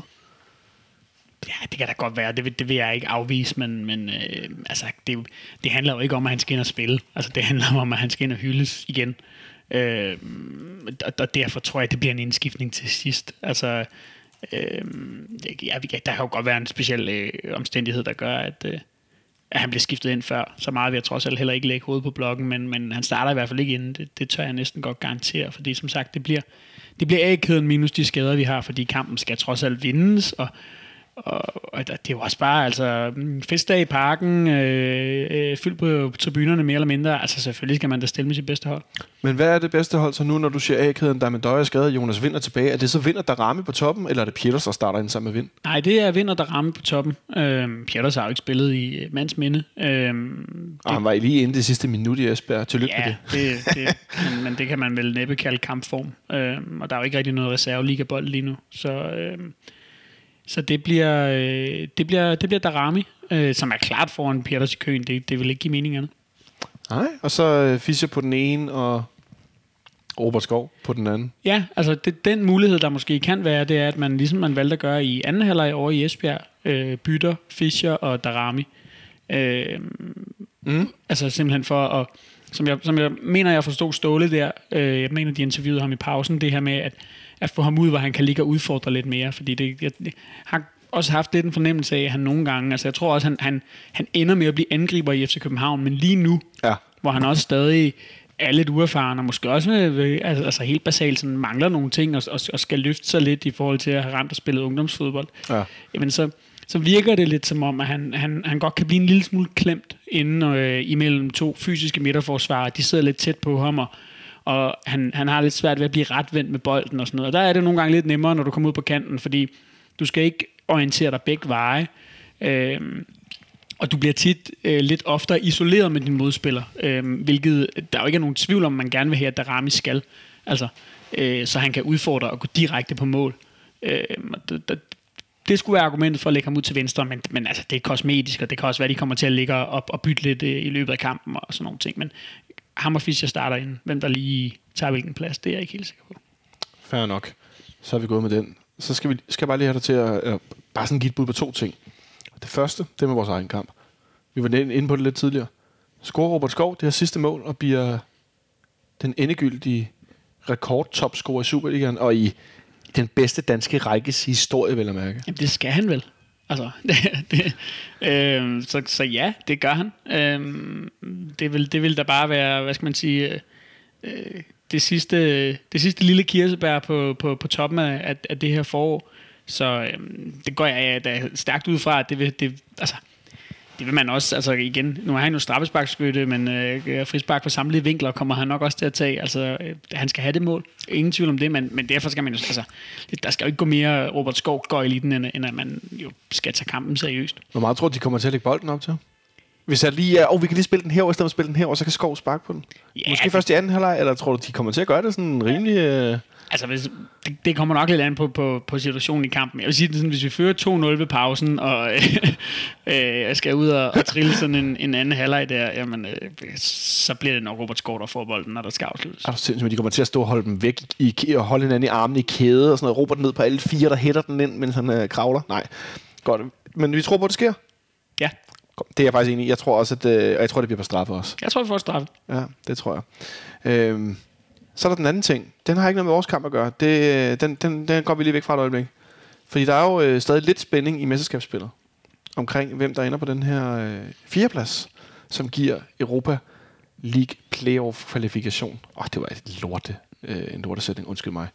Ja, det kan da godt være. Det vil, det vil jeg ikke afvise, men, men øh, altså, det, det handler jo ikke om, at han skal ind og spille. Altså, det handler om, at han skal ind og hyldes igen. Øh, og, og derfor tror jeg, det bliver en indskiftning til sidst. Altså, øh, ja, ja, der kan jo godt være en speciel øh, omstændighed, der gør, at, øh, at han bliver skiftet ind før. Så meget vil jeg trods alt heller ikke lægge hovedet på blokken, men, men han starter i hvert fald ikke inden. Det, det tør jeg næsten godt garantere, fordi som sagt, det bliver, det bliver A-kæden minus de skader, vi har, fordi kampen skal trods alt vindes, og og, og det jo også bare altså, mm, festdag i parken, øh, øh, fyldt på tribunerne mere eller mindre. Altså selvfølgelig skal man da stille med sit bedste hold. Men hvad er det bedste hold så nu, når du siger A-kæden, der er med Døje skadet, Jonas Vind er tilbage? Er det så Vind, der ramme på toppen, eller er det Pieters, der starter ind sammen med Vind? Nej, det er Vinder, der rammer på toppen. Øhm, Pieters har jo ikke spillet i øh, mands minde. Øhm, Og han var lige inde det sidste minut i Esbjerg. Tillykke ja, med det. det, det men, men det kan man vel næppe kalde kampform. Øhm, og der er jo ikke rigtig noget reserve-liga-bold lige nu. Så, øhm, så det bliver, øh, det bliver, det bliver Darami, øh, som er klart foran Pieters i køen. Det, det vil ikke give mening andet. Nej, og så øh, Fischer på den ene, og Robert Skov på den anden. Ja, altså det, den mulighed, der måske kan være, det er, at man ligesom man valgte at gøre i anden halvleg over i Esbjerg, øh, bytter Fischer og Darami. Øh, Mm. altså simpelthen for at, som jeg, som jeg mener, jeg forstod Ståle der, øh, jeg mener, de interviewede ham i pausen, det her med at, at få ham ud, hvor han kan ligge og udfordre lidt mere, fordi det, jeg, jeg har også haft lidt en fornemmelse af, at han nogle gange, altså jeg tror også, han, han, han ender med at blive angriber i FC København, men lige nu, Ja. hvor han også stadig er lidt uerfaren, og måske også øh, altså, altså helt basalt sådan, mangler nogle ting, og, og, og skal løfte sig lidt i forhold til at have ramt og spillet ungdomsfodbold, Ja. jamen så, så virker det lidt som om, at han, han, han godt kan blive en lille smule klemt inden øh, imellem to fysiske midterforsvarer. De sidder lidt tæt på ham, og, og han, han har lidt svært ved at blive retvendt med bolden og sådan noget. Og der er det nogle gange lidt nemmere, når du kommer ud på kanten, fordi du skal ikke orientere dig begge veje. Øh, og du bliver tit øh, lidt oftere isoleret med din modspiller, øh, hvilket der jo ikke er nogen tvivl om, man gerne vil have, at Darami skal. Altså, øh, så han kan udfordre og gå direkte på mål. Øh, og det, det, det skulle være argumentet for at lægge ham ud til venstre, men, men altså, det er kosmetisk, og det kan også være, at de kommer til at ligge og, og bytte lidt øh, i løbet af kampen og sådan nogle ting. Men ham og Fischer starter ind. Hvem der lige tager hvilken plads, det er jeg ikke helt sikker på. Fair nok. Så er vi gået med den. Så skal, vi, skal jeg bare lige have dig til at øh, bare sådan give et bud på to ting. Det første, det er med vores egen kamp. Vi var inde på det lidt tidligere. Scorer Robert Skov det her sidste mål og bliver den endegyldige rekordtopscorer i Superligaen og i den bedste danske rækkes historie, vil jeg mærke. Jamen, det skal han vel. Altså, det, det, øh, så, så ja, det gør han. Øh, det, vil, det vil da bare være, hvad skal man sige, øh, det, sidste, det sidste lille kirsebær på, på, på toppen af, af, det her forår. Så øh, det går jeg da stærkt ud fra, at det vil, det, altså, det vil man også, altså igen, nu er han jo straffesparkskytte, men øh, frispark på samtlige vinkler kommer han nok også til at tage. Altså, øh, han skal have det mål. Ingen tvivl om det, men, men derfor skal man jo, altså, der skal jo ikke gå mere Robert Skov går i den, end, end at man jo skal tage kampen seriøst. Hvor meget tror du, de kommer til at lægge bolden op til? Hvis jeg lige er, oh, vi kan lige spille den her, og i stedet for spille den her, og så kan Skov sparke på den. Ja, Måske det- først i anden halvleg, eller tror du, de kommer til at gøre det sådan rimelig... Øh... Altså, hvis, det, det kommer nok lidt an på, på, på situationen i kampen. Jeg vil sige, det sådan, hvis vi fører 2-0 ved pausen, og øh, skal ud og, og trille sådan en, en anden halvleg der, jamen, øh, så bliver det nok Robert Skov, der får bolden, når der skal afsluttes. Er du sindssygt, de kommer til at stå og holde dem væk i, i og holde hinanden i armene i kæde og sådan noget. Robert ned på alle fire, der hætter den ind, mens han øh, kravler. Nej, godt. Men vi tror på, at det sker. Ja. Det er jeg faktisk enig i. Jeg tror også, at øh, og jeg tror, det bliver på straffe også. jeg tror, vi får straffe. Ja, det tror jeg. Øhm, så er der den anden ting. Den har ikke noget med vores kamp at gøre. Det, øh, den, den, den går vi lige væk fra et øjeblik. Fordi der er jo øh, stadig lidt spænding i mesterskabsspillet omkring, hvem der ender på den her øh, fireplads, som giver Europa League Playoff kvalifikation. Åh, oh, det var et lorte, øh, en lortesætning, undskyld mig.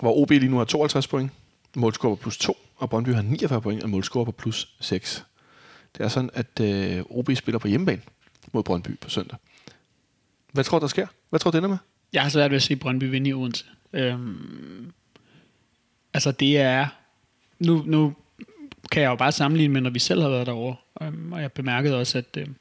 Hvor OB lige nu har 52 point, målscore på plus 2, og Brøndby har 49 point, og målscore på plus 6. Det er sådan, at øh, OB spiller på hjemmebane mod Brøndby på søndag. Hvad tror du, der sker? Hvad tror du, det ender med? Jeg har svært ved at se Brøndby vinde i Odense. Øhm, altså det er... Nu, nu kan jeg jo bare sammenligne med, når vi selv har været derovre. Øhm, og jeg bemærkede også, at, øhm,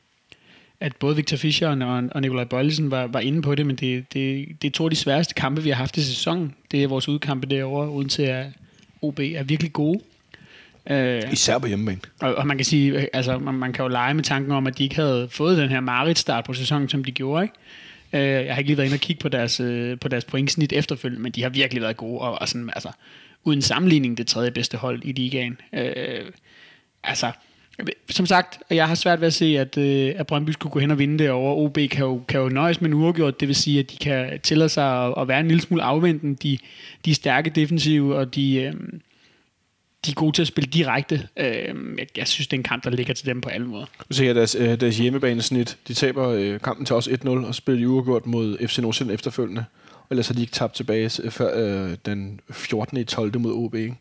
at både Victor Fischer og, og Nikolaj Bøjlesen var, var inde på det, men det, det, det er to af de sværeste kampe, vi har haft i sæsonen. Det er vores udkampe derovre, uden til at OB er virkelig gode. Øh, Især på hjemmebane. og, og man kan sige, altså man, man kan jo lege med tanken om, at de ikke havde fået den her Marit-start på sæsonen, som de gjorde, ikke? Øh, jeg har ikke lige været inde og kigge på deres, øh, på deres pointsnit efterfølgende, men de har virkelig været gode, og, og sådan, altså, uden sammenligning det tredje bedste hold i ligaen. Øh, altså, som sagt, jeg har svært ved at se, at, øh, at Brøndby skulle gå hen og vinde det over. OB kan jo, kan jo nøjes med en uafgjort, det vil sige, at de kan tillade sig at, at være en lille smule afventen. De, de er stærke defensive, og de, øh, de er gode til at spille direkte. Øh, jeg, jeg synes, det er en kamp, der ligger til dem på alle måder. Nu ser deres, øh, deres hjemmebanesnit. De taber øh, kampen til os 1-0 og spiller de uafgjort mod FC Nordsjælland efterfølgende. Og ellers har de ikke tabt tilbage øh, før øh, den 14. i 12. mod OB. Ikke?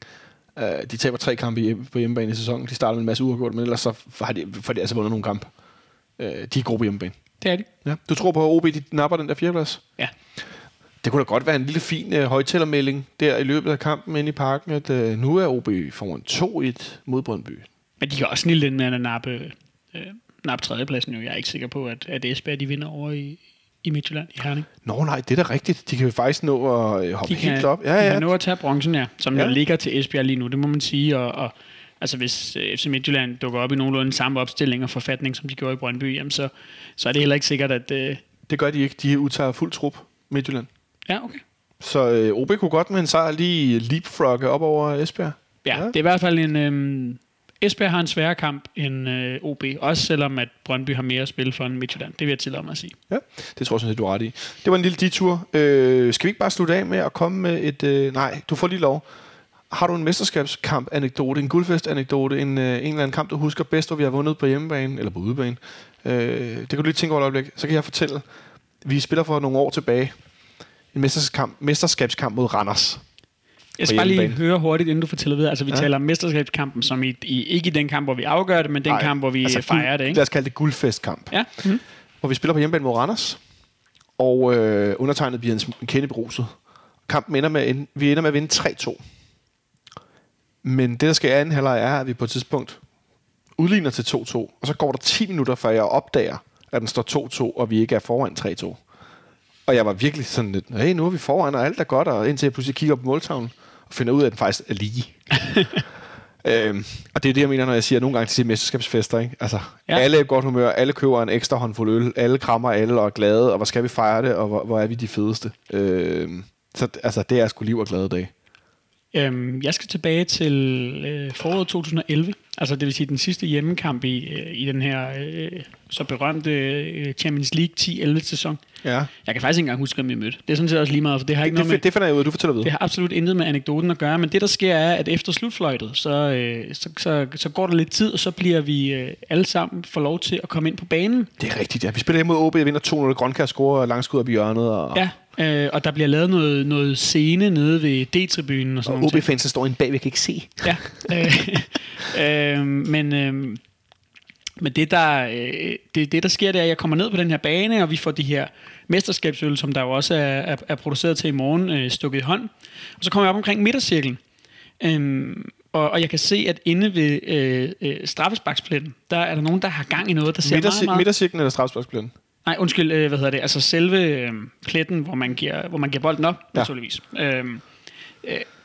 Uh, de taber tre kampe på hjemmebane i sæsonen. De starter med en masse uafgjort, men ellers så har de, får de altså vundet nogle kampe. Uh, de er gode på hjemmebane. Det er det. Ja. Du tror på, at OB de napper den der fjerdeplads? Ja. Det kunne da godt være en lille fin uh, højtalermelding der i løbet af kampen inde i parken, at uh, nu er OB foran 2-1 mod Brøndby. Men de kan også snille den med at nappe, øh, nappe tredjepladsen jo. Jeg er ikke sikker på, at, at Esbjerg de vinder over i, i Midtjylland i Herning. Nå nej, det er da rigtigt. De kan jo faktisk nå at øh, hoppe De kan, helt op. de kan nå at tage bronzen, ja. Som Ja. ja. jo ligger til Esbjerg lige nu, det må man sige. Og, og altså hvis øh, FC Midtjylland dukker op i nogenlunde samme opstilling og forfatning, som de gjorde i Brøndby, jamen så, så er det heller ikke sikkert, at... Øh, Det gør de ikke. De udtager fuld trup Midtjylland. Ja, okay. Så øh, OB kunne godt med en sejr lige leapfrogge op over Esbjerg. Ja, Ja. det er i hvert fald en... Øhm, Esbjerg har en sværere kamp end øh, OB, også selvom at Brøndby har mere at spille for end Midtjylland. Det vil jeg tillade mig at sige. Ja, det tror jeg sådan set, du har ret i. Det var en lille detur. Øh, skal vi ikke bare slutte af med at komme med et... Øh, nej, du får lige lov. Har du en mesterskabskamp-anekdote, en guldfest-anekdote, en, øh, en eller anden kamp, du husker bedst, hvor vi har vundet på hjemmebane eller på udebane? Øh, det kan du lige tænke over et øjeblik. Så kan jeg fortælle. Vi spiller for nogle år tilbage en mesterskabskamp, mesterskabskamp mod Randers. Jeg skal bare lige høre hurtigt, inden du fortæller videre. Altså, vi Ja. taler om mesterskabskampen, som i, i, ikke i den kamp, hvor vi afgør det, men den Nej, kamp, hvor vi altså altså, fejrer det. Ikke? Lad os kalde det guldfestkamp. Ja. Mm. hvor vi spiller på hjemmebane mod Randers, og øh, undertegnet bliver en kende beruset. Kampen ender med, ende- vi ender med at vinde 3-2. Men det, der skal i anden halvleg, er, at vi på et tidspunkt udligner til 2-2, og så går der 10 minutter, før jeg opdager, at den står 2-2, og vi ikke er foran 3-2. Og jeg var virkelig sådan lidt, hey, nu er vi foran, og alt er godt, og indtil jeg pludselig kigger på måltavlen, og finder ud af, at den faktisk er lige. øhm, og det er det, jeg mener, når jeg siger nogle gange til de mesterskabsfester. Ikke? Altså, ja. Alle er i godt humør, alle køber en ekstra håndfuld øl, alle krammer alle og er glade, og hvor skal vi fejre det, og hvor, hvor er vi de fedeste. Øhm, så altså, det er sgu liv og glade dage. Øhm, jeg skal tilbage til øh, foråret 2011, altså det vil sige den sidste hjemmekamp i, øh, i den her øh, så berømte øh, Champions League 10-11 sæson. Ja. Jeg kan faktisk ikke engang huske, hvem vi mødte. Det er sådan set også lige meget, for det har Det, ikke det, noget med... det, det finder jeg ud af, du fortæller Det videre. har absolut intet med anekdoten at gøre, men det der sker er, at efter slutfløjtet, så, øh, så, så, så går der lidt tid, og så bliver vi øh, alle sammen får lov til at komme ind på banen. Det er rigtigt, ja. Vi spiller hjemme mod OB, jeg vinder 2-0, Grønkær scorer langskud op i hjørnet, og, Ja, øh, og der bliver lavet noget, noget scene nede ved D-tribunen og sådan og. OB-fansen står inde bag, vi kan ikke se. Ja, øh, øh, men, øh, men det der, øh, det, det, der sker, det er, at jeg kommer ned på den her bane, og vi får de her mesterskabsøl, som der jo også er, er, er produceret til i morgen, øh, stukket i hånd. Og så kommer jeg op omkring midtercirklen. Øhm, og, og jeg kan se, at inde ved øh, øh, straffesparkspletten, der er der nogen, der har gang i noget, der ser meget, Midtercir- meget... midtercirklen eller strafsparksplænden? Nej, undskyld, øh, hvad hedder det? Altså selve øh, pletten, hvor man, giver, hvor man giver bolden op, Ja. naturligvis. Øhm, øh,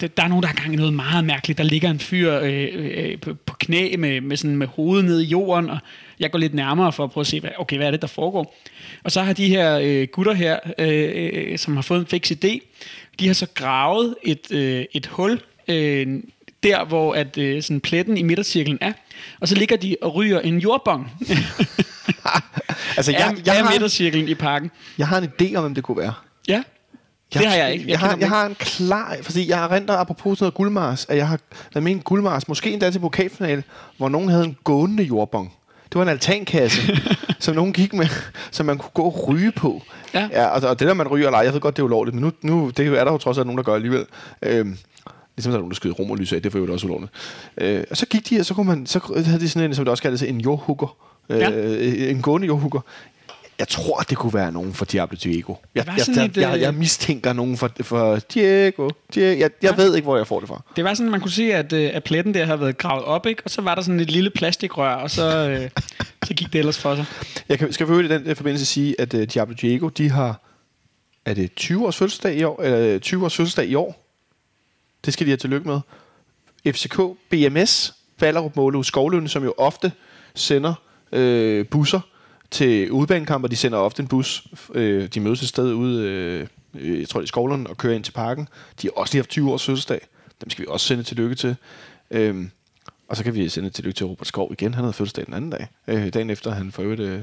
der er nogen, der har gang i noget meget mærkeligt. Der ligger en fyr øh, øh, på, på knæ med, med, sådan, med hovedet ned i jorden, og jeg går lidt nærmere for at prøve at se, hvad, okay, hvad er det, der foregår? Og så har de her øh, gutter her, øh, øh, som har fået en fix idé, de har så gravet et, øh, et hul øh, der, hvor at, øh, sådan pletten i midtercirklen er, og så ligger de og ryger en jordbong Altså, af, jeg, jeg, af har, midtercirklen i parken. jeg har en idé om, hvem det kunne være. Ja, det har jeg ikke. Jeg, Jeg har, jeg har en klar... Fordi jeg har rent apropos noget guldmars, at jeg har været med en guldmars, måske endda til pokalfinale, hvor nogen havde en gående jordbong. Det var en altankasse, som nogen gik med, som man kunne gå og ryge på. Ja. ja og, og det der, man ryger eller ej, jeg ved godt, det er ulovligt, men nu, nu det er der jo trods alt nogen, der gør alligevel. Øhm, Ligesom der er nogen, der skyder rum og lys af, det for øvrigt også ulovligt. Øh, og så gik de, og så, kunne man, så havde de sådan en, som det også kaldes, en jordhugger. Øh, Ja. En gående jordhugger. Jeg tror, det kunne være nogen for Diablo Diego. Jeg, jeg, jeg, et, jeg, øh, jeg mistænker nogen for, for Diego. Diego. Jeg, jeg Ja. ved ikke, hvor jeg får det fra. Det var sådan, man kunne se, at, øh, at pletten der havde været gravet op, ikke? og så var der sådan et lille plastikrør, og så, øh, så gik det ellers for sig. Jeg kan, skal øvrigt i den øh, forbindelse sige, at uh, Diablo Diego, de har... Er det 20 års fødselsdag i år? Eller 20 års fødselsdag i år? Det skal de have tillykke med. FCK, BMS, Ballerup Målehus Skovlønne, som jo ofte sender øh, busser til udbanekamper. De sender ofte en bus. Øh, de mødes et sted ude, øh, øh, jeg tror det er Skovlund, og kører ind til parken. De har også lige haft 20 års fødselsdag. Dem skal vi også sende tillykke til. Øhm, og så kan vi sende tillykke til Robert Skov igen. Han havde fødselsdag den anden dag. Øh, dagen efter han for øvrigt øh,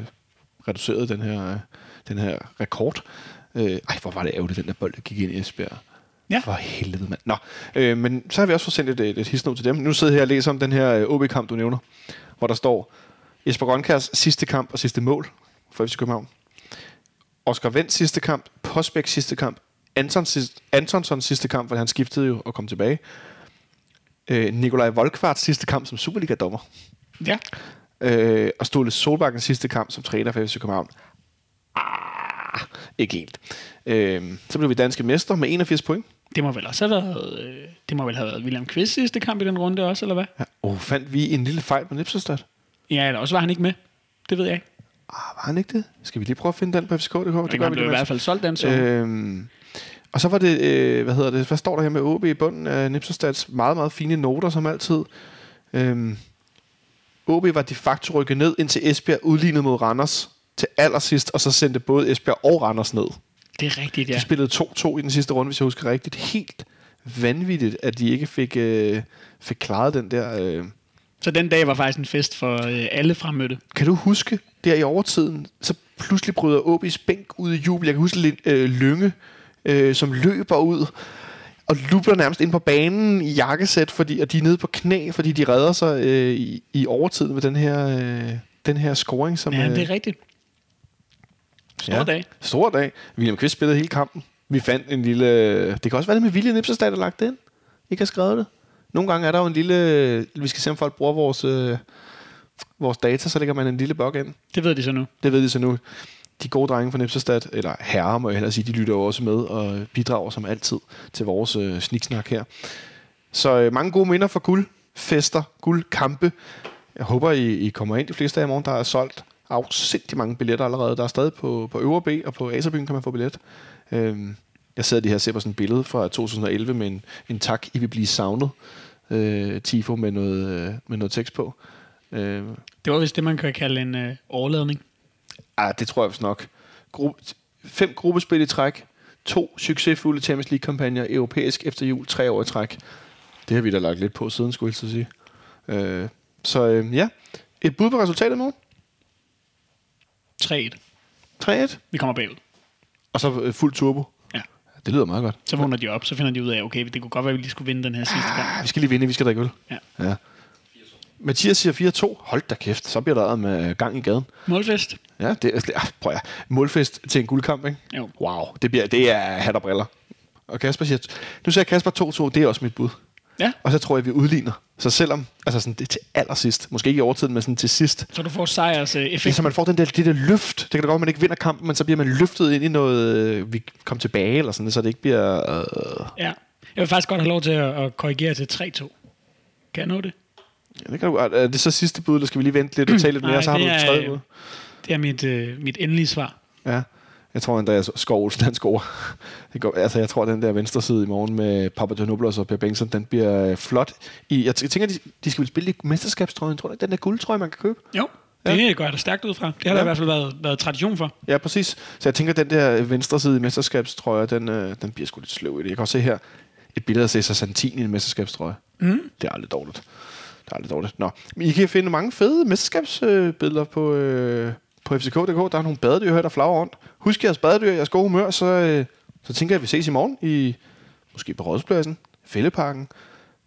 reducerede den her, øh, den her rekord. Øh, ej, hvor var det ærgerligt, den der bold, der gik ind i Esbjerg. Ja. For helvede, mand. Nå, øh, men så har vi også fået sendt et, et, et til dem. Nu sidder jeg her og læser om den her øh, OB-kamp, du nævner, hvor der står Jesper Grønkærs sidste kamp og sidste mål for FC København. Oscar Vendt sidste kamp, Posbæk sidste kamp, Anton sidste, sidste kamp, hvor han skiftede jo og kom tilbage. øh, Nikolaj Volkvarts sidste kamp som Superliga-dommer. Ja. Øh, og Ståle Solbakkens sidste kamp som træner for FC København. Ah, ikke helt. Øh, så blev vi danske mestre med 81 point. Det må vel også have været, øh, det må vel have været William Kvist sidste kamp i den runde også, eller hvad? Ja. Og fandt vi en lille fejl på Nipserstad? Ja, eller også var han ikke med. Det ved jeg ikke. Ah, var han ikke det? Skal vi lige prøve at finde den på FCK.dk? Det, gør han blev i hvert fald solgt den så. Øhm, og så var det, øh, hvad hedder det, hvad står der her med OB i bunden af Nipserstads meget, meget fine noter, som altid. Øhm, OB var de facto rykket ned, indtil Esbjerg udlignede mod Randers til allersidst, og så sendte både Esbjerg og Randers ned. det er rigtigt, De ja. spillede 2-2 i den sidste runde, hvis jeg husker rigtigt. Helt vanvittigt, at de ikke fik, øh, fik klaret den der... Øh. Så den dag var faktisk en fest for øh, alle fremmødte. Kan du huske, der i overtiden, så pludselig bryder OB's bænk ud i jubel. Jeg kan huske lidt øh, Lønge, øh, som løber ud og lubler nærmest ind på banen i jakkesæt, fordi, og de er nede på knæ, fordi de redder sig øh, i, i overtiden med den her, øh, den her scoring. Som, Ja, øh, det er rigtigt. Stor Ja. dag. Stor dag. William Kvist spillede hele kampen. Vi fandt en lille... Det kan også være det med William Nipserstad, der lagt det ind. Ikke har skrevet det. Nogle gange er der jo en lille... Vi skal se, om folk bruger vores, øh, vores data, så lægger man en lille bug ind. Det ved de så nu. Det ved de så nu. De gode drenge fra Nipserstad, eller herrer må jeg hellere sige, de lytter jo også med og bidrager som altid til vores øh, sniksnak her. Så øh, mange gode minder for guld, fester, guld, kampe. Jeg håber, I, I kommer ind de fleste af i morgen. Der er solgt afsindig mange billetter allerede. Der er stadig på, på Øvre B, og på Aserbyen kan man få billet. Øhm, jeg sidder lige her og ser på sådan et billede fra 2011 med en, en tak, I vil blive savnet. Øh, tifo med noget, øh, med noget tekst på. Øh, Det var vist det, man kan kalde en øh, overladning. Ah, det tror jeg vist nok. Gru- fem gruppespil i træk. To succesfulde Champions League-kampagner europæisk efter jul. Tre år i træk. Det har vi da lagt lidt på siden, skulle jeg sige. Øh, så øh, ja, et bud på resultatet morgen. 3-1. 3-1. Vi kommer bagud. Og så øh, fuld turbo. Det lyder meget godt. Så vågner de op, så finder de ud af, okay, det kunne godt være, at vi lige skulle vinde den her sidste gang. Ah, vi skal lige vinde, vi skal drikke øl. Ja. ja. Mathias siger 4-2. Hold da kæft, så bliver der med gang i gaden. Målfest. Ja, det, det ah, prøv at Målfest til en guldkamp, ikke? Jo. Wow, det, bliver, det er hat og briller. Og Kasper siger, nu siger Kasper 2-2, det er også mit bud. Ja, Og så tror jeg, vi udligner. Så selvom, altså sådan, det er til allersidst, måske ikke i overtiden, men sådan til sidst, så du får sejrs øh, ja, så man får den der, det der løft. Det kan da godt, at man ikke vinder kampen, men så bliver man løftet ind i noget, øh, vi kommer tilbage, eller sådan, så det ikke bliver... Øh, Ja. Jeg vil faktisk godt have lov til at, at korrigere til 3-2. Kan jeg nå det? ja, det kan du, er det så sidste bud, eller skal vi lige vente lidt og tale lidt mere, Nej, så har du det et tredje bud? Det er mit, øh, mit endelige svar. Ja. Jeg tror, Andreas Skov Olsen, han scorer. Det går, altså, jeg tror, den der venstre side i morgen med Papadanopoulos og Per Bengtsson, den bliver øh, flot. I, jeg tænker, de, de skal vel spille i mesterskabstrøjen, tror du? ikke? Den der guldtrøje, man kan købe. Jo, Ja. det går jeg da stærkt ud fra. Det har der Ja. i hvert fald været, været tradition for. Ja, præcis. Så jeg tænker, den der venstre side i mesterskabstrøje, den, øh, den bliver sgu lidt sløv i det. Jeg kan også se her et billede af Cesar Santini i en mesterskabstrøje. Mm. Det er aldrig dårligt. Det er aldrig dårligt. Nå, I kan finde mange fede mesterskabsbilleder på, øh, på FCK.dk. Der er nogle badedyr her, der flager rundt. Husk jeres badedyr, jeres gode humør, så, øh, så tænker jeg, at vi ses i morgen i måske på Rådspladsen, Fælleparken,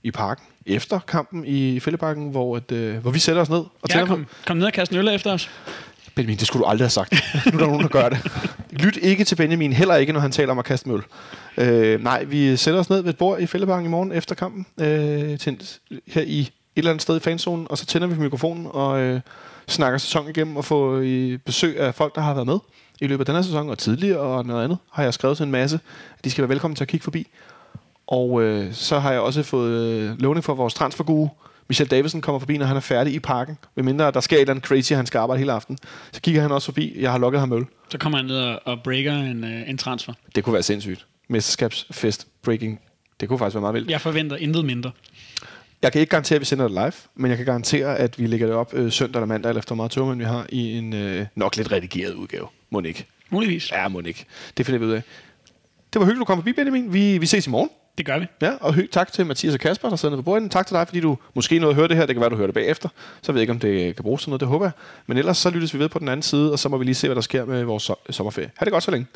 i parken, efter kampen i Fælleparken, hvor, at, øh, hvor vi sætter os ned og Ja, kom, kom ned og kaste en øl efter os. Benjamin, det skulle du aldrig have sagt. nu er der nogen, der gør det. Lyt ikke til Benjamin, heller ikke, når han taler om at kaste møl. Øh, nej, vi sætter os ned ved et bord i Fællebanken i morgen efter kampen, øh, til, her i et eller andet sted i fanzonen, og så tænder vi mikrofonen og øh, snakker sæson igennem og får øh, besøg af folk, der har været med i løbet af den her sæson og tidligere og noget andet. Har jeg skrevet til en masse, at de skal være velkommen til at kigge forbi. Og øh, så har jeg også fået øh, lovning for vores transferguru. Michel Davidsen kommer forbi, når han er færdig i parken. Ved mindre der sker et eller andet crazy, han skal arbejde hele aften. Så kigger han også forbi. Jeg har lukket ham øl. Så kommer han ned og, og breaker en, øh, en transfer. Det kunne være sindssygt. Mesterskabsfest, breaking. Det kunne faktisk være meget vildt. Jeg forventer intet mindre. Jeg kan ikke garantere, at vi sender det live, men jeg kan garantere, at vi lægger det op øh, søndag eller mandag, eller efter meget tog, men vi har i en øh, nok lidt redigeret udgave. Må ikke. Muligvis. Ja, må ikke. Det finder vi ud af. Det var hyggeligt, du kom forbi, Benjamin. Vi, vi ses i morgen. Det gør vi. Ja, og hy- tak til Mathias og Kasper, der sidder nede på bordet. Tak til dig, fordi du måske nåede at høre det her. Det kan være, du hører det bagefter. Så ved jeg ikke, om det kan bruges til noget. Det håber jeg. Men ellers så lyttes vi ved på den anden side, og så må vi lige se, hvad der sker med vores so- sommerferie. Ha' det godt så længe.